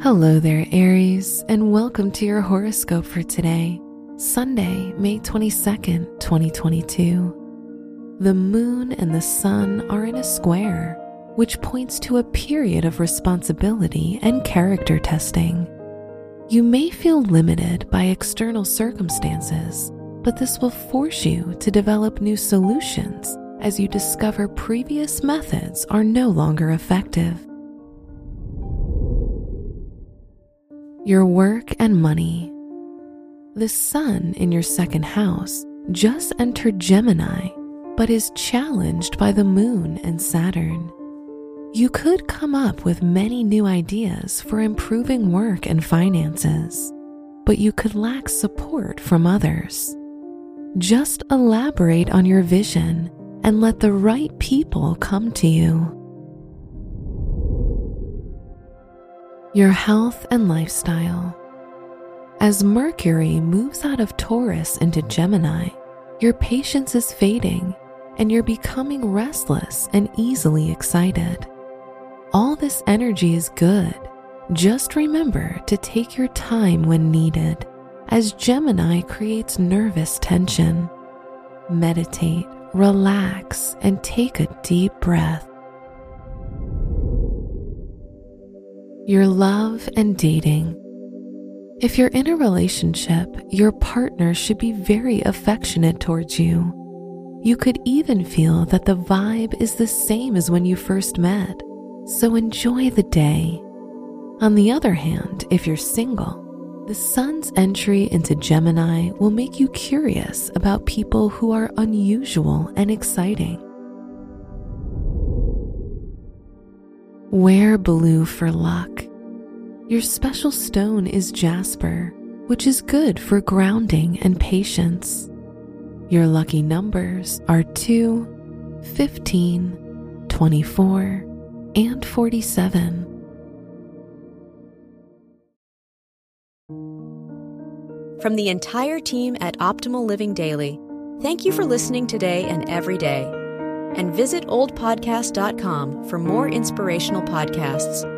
Hello there, Aries, and welcome to your horoscope for today, Sunday, May 22nd, 2022. The moon and the sun are in a square, which points to a period of responsibility and character testing. You may feel limited by external circumstances, but this will force you to develop new solutions as you discover previous methods are no longer effective. Your work and money. The sun in your second house just entered Gemini, but is challenged by the moon and Saturn. You could come up with many new ideas for improving work and finances, but you could lack support from others. Just elaborate on your vision and let the right people come to you. Your health and lifestyle. As Mercury moves out of Taurus into Gemini, your patience is fading and you're becoming restless and easily excited. All this energy is good. Just remember to take your time when needed, as Gemini creates nervous tension. Meditate, relax, and take a deep breath. Your love and dating. If you're in a relationship, your partner should be very affectionate towards you. You could even feel that the vibe is the same as when you first met, so enjoy the day. On the other hand, if you're single, the sun's entry into Gemini will make you curious about people who are unusual and exciting. Wear blue for luck. Your special stone is jasper, which is good for grounding and patience. Your lucky numbers are 2, 15, 24, and 47. From the entire team at Optimal Living Daily, thank you for listening today and every day and visit oldpodcast.com for more inspirational podcasts.